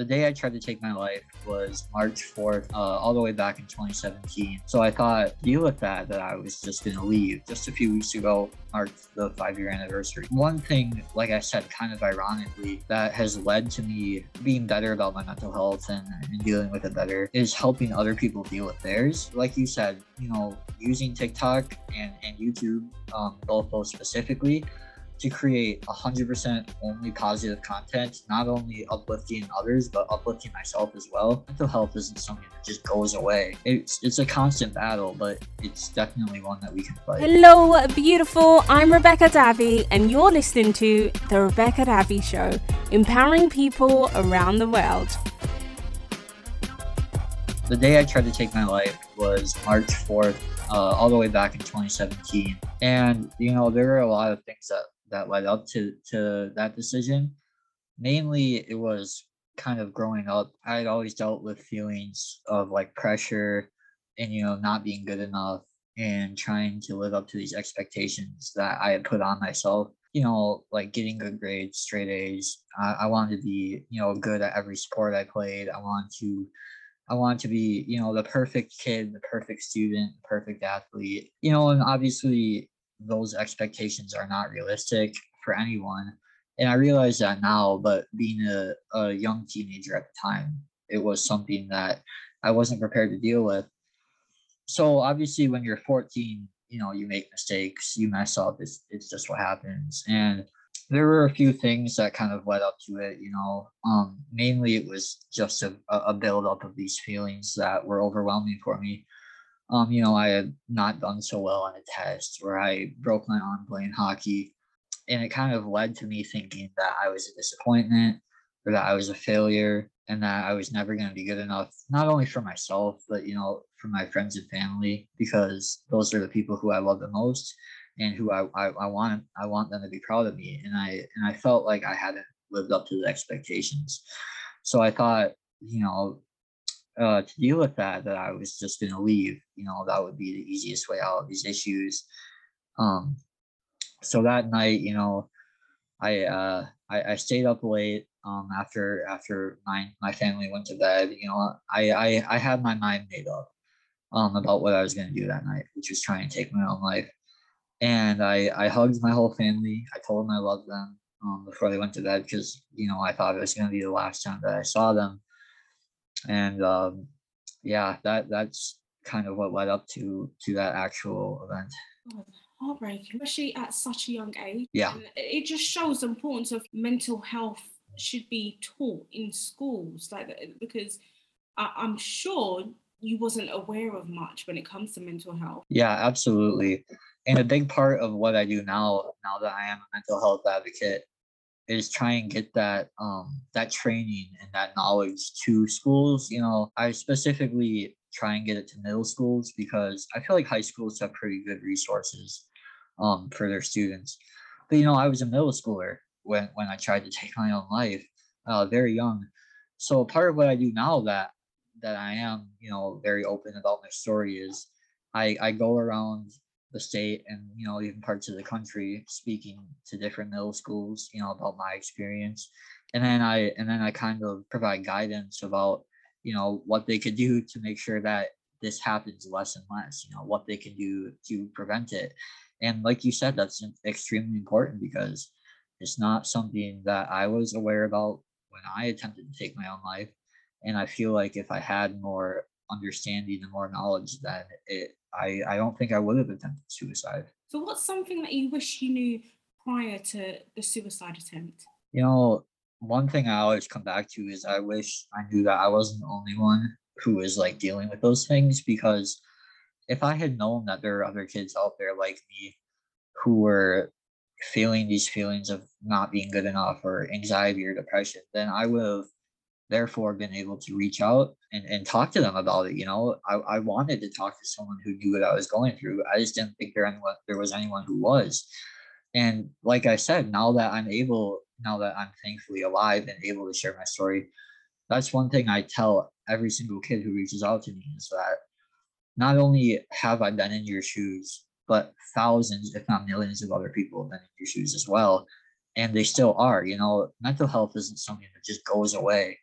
The day I tried to take my life was March 4th, uh, all the way back in 2017. So I thought, deal with that, that I was just going to leave. Just a few weeks ago marked the five year anniversary. One thing, like I said, kind of ironically, that has led to me being better about my mental health and, and dealing with it better is helping other people deal with theirs. Like you said, you know, using TikTok and, and YouTube, um, both those specifically to create 100% only positive content, not only uplifting others, but uplifting myself as well. Mental health isn't something that just goes away. It's, it's a constant battle, but it's definitely one that we can fight. Hello, beautiful. I'm Rebecca Davi, and you're listening to The Rebecca Davi Show, empowering people around the world. The day I tried to take my life was March 4th, uh, all the way back in 2017. And, you know, there were a lot of things that that led up to to that decision. Mainly, it was kind of growing up. I had always dealt with feelings of like pressure and you know not being good enough and trying to live up to these expectations that I had put on myself. You know, like getting good grades, straight A's. I, I wanted to be, you know, good at every sport I played. I wanted to I wanted to be, you know, the perfect kid, the perfect student, the perfect athlete. You know, and obviously those expectations are not realistic for anyone. And I realize that now, but being a, a young teenager at the time, it was something that I wasn't prepared to deal with. So obviously when you're 14, you know, you make mistakes, you mess up, it's it's just what happens. And there were a few things that kind of led up to it, you know. Um, mainly it was just a, a build up of these feelings that were overwhelming for me um, you know, I had not done so well on a test where I broke my arm playing hockey. And it kind of led to me thinking that I was a disappointment or that I was a failure and that I was never going to be good enough, not only for myself, but, you know, for my friends and family, because those are the people who I love the most and who I, I, I want, I want them to be proud of me. And I, and I felt like I hadn't lived up to the expectations. So I thought, you know, uh, to deal with that, that I was just going to leave. You know, that would be the easiest way out of these issues. Um, so that night, you know, I uh, I, I stayed up late um, after after my my family went to bed. You know, I I, I had my mind made up um, about what I was going to do that night, which was try and take my own life. And I I hugged my whole family. I told them I loved them um, before they went to bed because you know I thought it was going to be the last time that I saw them and um, yeah, that that's kind of what led up to to that actual event. Oh, heartbreaking, especially at such a young age. Yeah, and it just shows the importance of mental health should be taught in schools, like because I, I'm sure you wasn't aware of much when it comes to mental health. Yeah, absolutely. And a big part of what I do now, now that I am a mental health advocate, is try and get that um that training and that knowledge to schools you know i specifically try and get it to middle schools because i feel like high schools have pretty good resources um for their students. But you know i was a middle schooler when when i tried to take my own life uh very young. So part of what i do now that that i am you know very open about my story is i i go around the state and you know even parts of the country speaking to different middle schools you know about my experience. And then i and then i kind of provide guidance about you know what they could do to make sure that this happens less and less you know what they can do to prevent it. And like you said that's extremely important because it's not something that i was aware about when i attempted to take my own life. And i feel like if i had more understanding and more knowledge then it I, I don't think I would have attempted suicide. So, what's something that you wish you knew prior to the suicide attempt? You know, one thing I always come back to is I wish I knew that I wasn't the only one who was like dealing with those things because if I had known that there are other kids out there like me who were feeling these feelings of not being good enough or anxiety or depression, then I would have therefore been able to reach out and, and talk to them about it. You know, I, I wanted to talk to someone who knew what I was going through. I just didn't think there anyone there was anyone who was. And like I said, now that I'm able, now that I'm thankfully alive and able to share my story, that's one thing I tell every single kid who reaches out to me is that not only have I been in your shoes, but thousands, if not millions of other people have been in your shoes as well. And they still are, you know, mental health isn't something that just goes away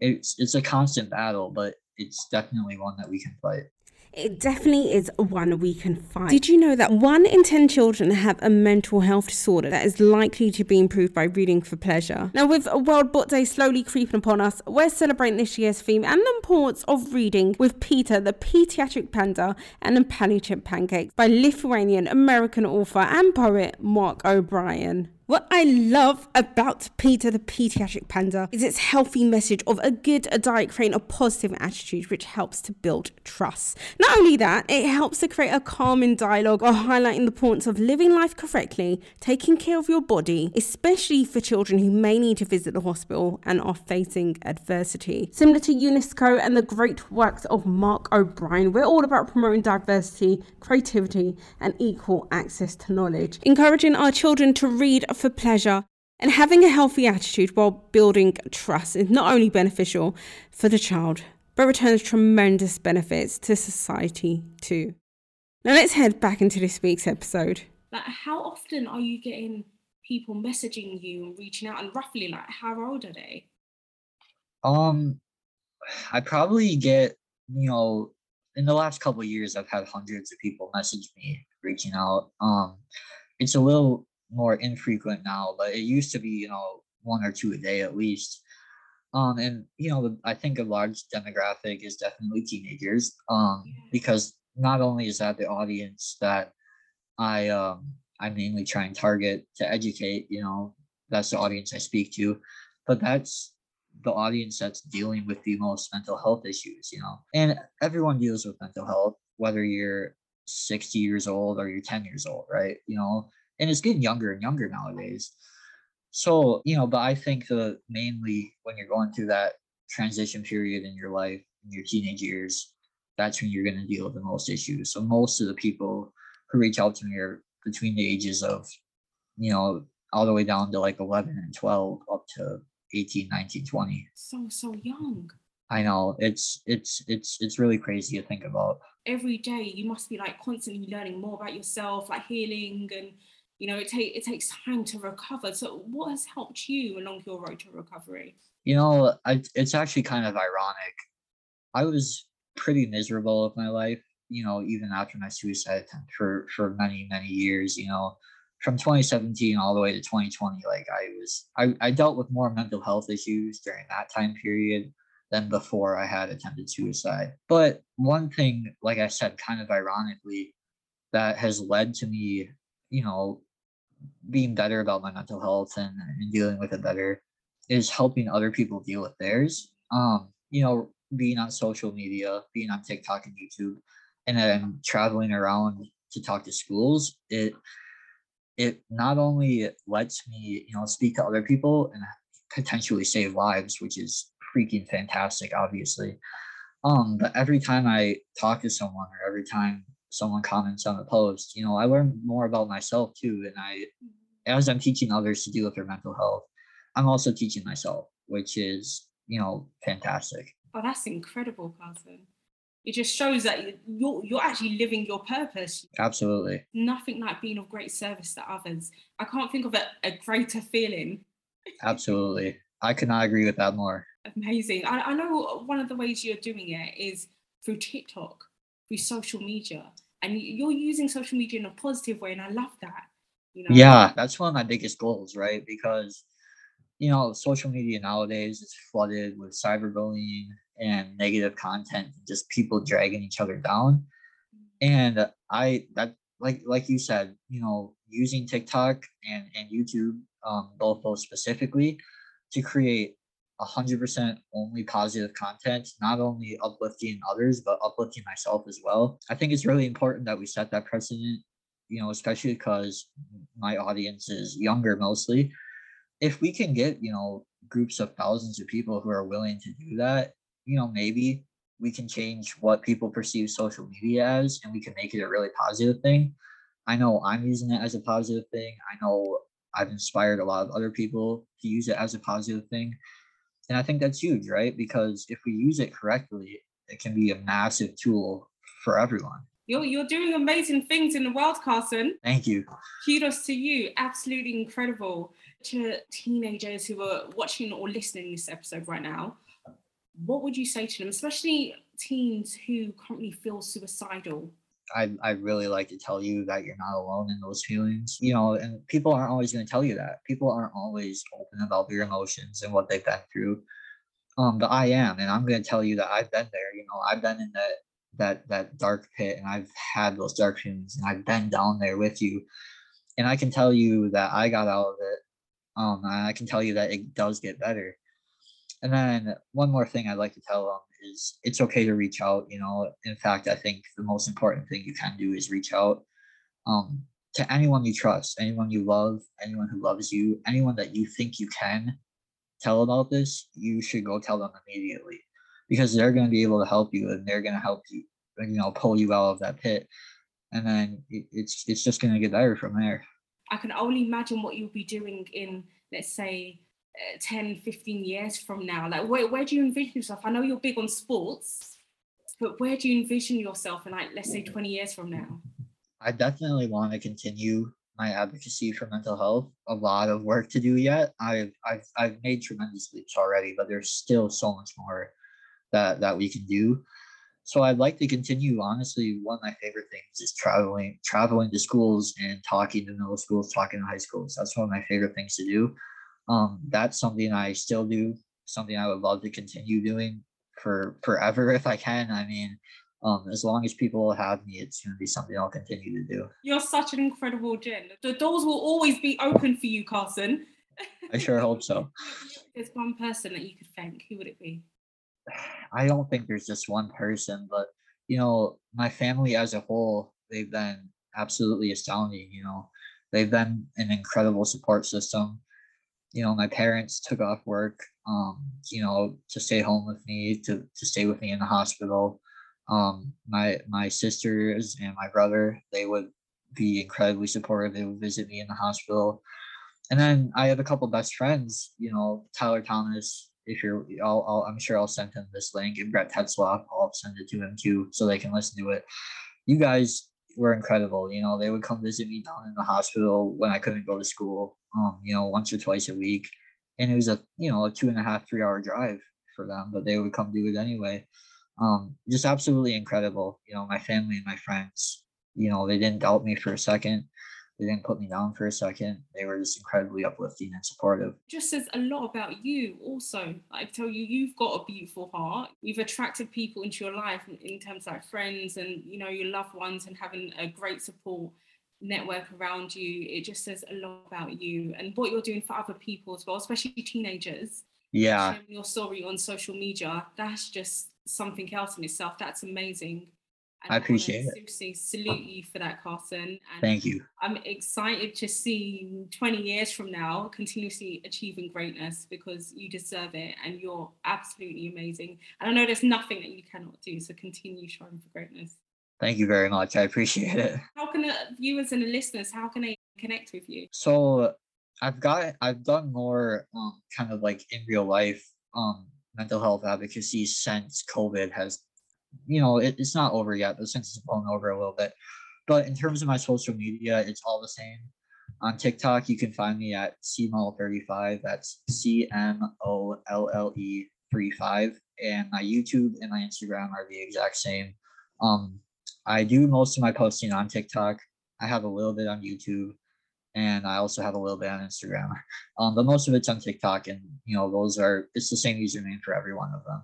it's it's a constant battle, but it's definitely one that we can fight. It definitely is one we can fight. Did you know that one in 10 children have a mental health disorder that is likely to be improved by reading for pleasure? Now, with World Book Day slowly creeping upon us, we're celebrating this year's theme and the importance of reading with Peter, the Pediatric Panda, and the Palliative Pancakes by Lithuanian American author and poet Mark O'Brien. What I love about Peter the Pediatric Panda is its healthy message of a good diet creating a positive attitude, which helps to build trust. Not only that, it helps to create a calming dialogue or highlighting the importance of living life correctly, taking care of your body, especially for children who may need to visit the hospital and are facing adversity. Similar to UNESCO and the great works of Mark O'Brien, we're all about promoting diversity, creativity, and equal access to knowledge, encouraging our children to read for pleasure. And having a healthy attitude while building trust is not only beneficial for the child, but returns tremendous benefits to society too. Now let's head back into this week's episode. Like, how often are you getting people messaging you and reaching out? And roughly, like, how old are they? Um, I probably get, you know, in the last couple years, I've had hundreds of people message me reaching out. Um, it's a little more infrequent now, but it used to be, you know, one or two a day at least. Um, and you know, I think a large demographic is definitely teenagers. Um, because not only is that the audience that I um I mainly try and target to educate, you know, that's the audience I speak to, but that's the audience that's dealing with the most mental health issues, you know. And everyone deals with mental health, whether you're 60 years old or you're 10 years old, right? You know, and it's getting younger and younger nowadays. So, you know, but I think the mainly when you're going through that transition period in your life, in your teenage years, that's when you're going to deal with the most issues. So most of the people who reach out to me are between the ages of, you know, all the way down to like 11 and 12 up to 18, 19, 20. So, so young. I know it's it's it's it's really crazy to think about. Every day you must be like constantly learning more about yourself, like healing and you know it, take, it takes time to recover. So what has helped you along your road to recovery? You know I, it's actually kind of ironic. I was pretty miserable with my life you know even after my suicide attempt for for many many years you know. From 2017 all the way to 2020 like i was i, I dealt with more mental health issues during that time period than before i had attempted suicide. But one thing like i said kind of ironically that has led to me you know being better about my mental health and, and dealing with it better is helping other people deal with theirs. Um, you know, being on social media, being on TikTok and YouTube, and then traveling around to talk to schools, it it not only lets me, you know, speak to other people and potentially save lives, which is freaking fantastic, obviously. Um, but every time I talk to someone or every time someone comments on a post, you know, I learn more about myself too. And I, mm-hmm. as I'm teaching others to deal with their mental health, I'm also teaching myself, which is, you know, fantastic. Oh, that's incredible, Carson. It just shows that you're you're actually living your purpose. Absolutely. Nothing like being of great service to others. I can't think of a, a greater feeling. Absolutely. I cannot agree with that more. Amazing. I, I know one of the ways you're doing it is through TikTok through social media. And you're using social media in a positive way and i love that you know? Yeah that's one of my biggest goals right? Because you know social media nowadays is flooded with cyberbullying and negative content just people dragging each other down. And i that like like you said you know using tiktok and and youtube um both those specifically to create 100% only positive content, not only uplifting others, but uplifting myself as well. I think it's really important that we set that precedent, you know, especially because my audience is younger mostly. If we can get, you know, groups of thousands of people who are willing to do that, you know, maybe we can change what people perceive social media as and we can make it a really positive thing. I know I'm using it as a positive thing. I know I've inspired a lot of other people to use it as a positive thing. And I think that's huge, right? Because if we use it correctly, it can be a massive tool for everyone. You're, you're doing amazing things in the world, Carson. Thank you. Kudos to you. Absolutely incredible. To teenagers who are watching or listening this episode right now, what would you say to them, especially teens who currently feel suicidal? I I really like to tell you that you're not alone in those feelings. You know, and people aren't always going to tell you that. People aren't always open about their emotions and what they've been through. Um, but I am, and I'm going to tell you that I've been there. You know, I've been in that that that dark pit, and I've had those dark feelings, and I've been down there with you. And I can tell you that I got out of it. Um, I can tell you that it does get better. And then one more thing I'd like to tell them is it's okay to reach out. You know, in fact, I think the most important thing you can do is reach out um, to anyone you trust, anyone you love, anyone who loves you, anyone that you think you can tell about this. You should go tell them immediately because they're going to be able to help you and they're going to help you, you know, pull you out of that pit. And then it's it's just going to get better from there. I can only imagine what you'll be doing in, let's say, 10, 15 years from now? Like, where, where do you envision yourself? I know you're big on sports, but where do you envision yourself in, like, let's say 20 years from now? I definitely want to continue my advocacy for mental health. A lot of work to do yet. I've I've I've made tremendous leaps already, but there's still so much more that that we can do. So I'd like to continue. Honestly, one of my favorite things is traveling, traveling to schools and talking to middle schools, talking to high schools. That's one of my favorite things to do um, that's something I still do, something I would love to continue doing for forever if I can. I mean, um, as long as people have me, it's going to be something I'll continue to do. You're such an incredible Jen. The doors will always be open for you, Carson. I sure hope so. There's one person that you could thank. Who would it be? I don't think there's just one person, but you know, my family as a whole, they've been absolutely astounding. You know, they've been an incredible support system you know, my parents took off work, um, you know, to stay home with me, to, to stay with me in the hospital. Um, my my sisters and my brother, they would be incredibly supportive. They would visit me in the hospital. And then I have a couple best friends, you know, Tyler Thomas. If you're, I'll, I'll, I'm sure I'll send him this link, and Brett Tetzlaff, I'll send it to him too, so they can listen to it. You guys were incredible. You know, they would come visit me down in the hospital when I couldn't go to school. Um, you know, once or twice a week, and it was a you know a two and a half three hour drive for them, but they would come do it anyway. Um, just absolutely incredible. You know, my family and my friends. You know, they didn't doubt me for a second. They didn't put me down for a second. They were just incredibly uplifting and supportive. Just says a lot about you, also. I tell you, you've got a beautiful heart. You've attracted people into your life in terms of like friends and you know your loved ones, and having a great support network around you. It just says a lot about you and what you're doing for other people as well, especially teenagers. Yeah. Sharing your story on social media. That's just something else in itself. That's amazing. And I appreciate I seriously salute you for that, Carson. And Thank you. I'm excited to see 20 years from now continuously achieving greatness because you deserve it and you're absolutely amazing. And I know there's nothing that you cannot do. So continue striving for greatness. Thank you very much. I appreciate it. How can the viewers and the listeners, how can they connect with you? So I've got I've done more um, kind of like in real life um mental health advocacy since COVID has you know, it, it's not over yet, but since it's blown over a little bit. But in terms of my social media, it's all the same. On TikTok, you can find me at CMolle35. That's C M O L L E 35. And my YouTube and my Instagram are the exact same. Um, I do most of my posting on TikTok. I have a little bit on YouTube, and I also have a little bit on Instagram. Um, but most of it's on TikTok, and you know those are it's the same username for every one of them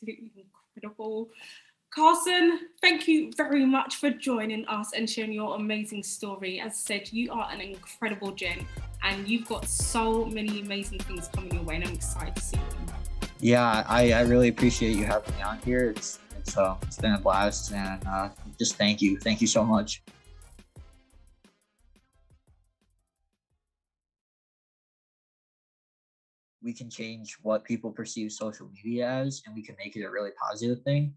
absolutely incredible. Carson, thank you very much for joining us and sharing your amazing story. As I said, you are an incredible gem and you've got so many amazing things coming your way and I'm excited to see them. Yeah, I, I really appreciate you having me on here. It's uh, it's been a blast and uh, just thank you. Thank you so much. we can change what people perceive social media as and we can make it a really positive thing.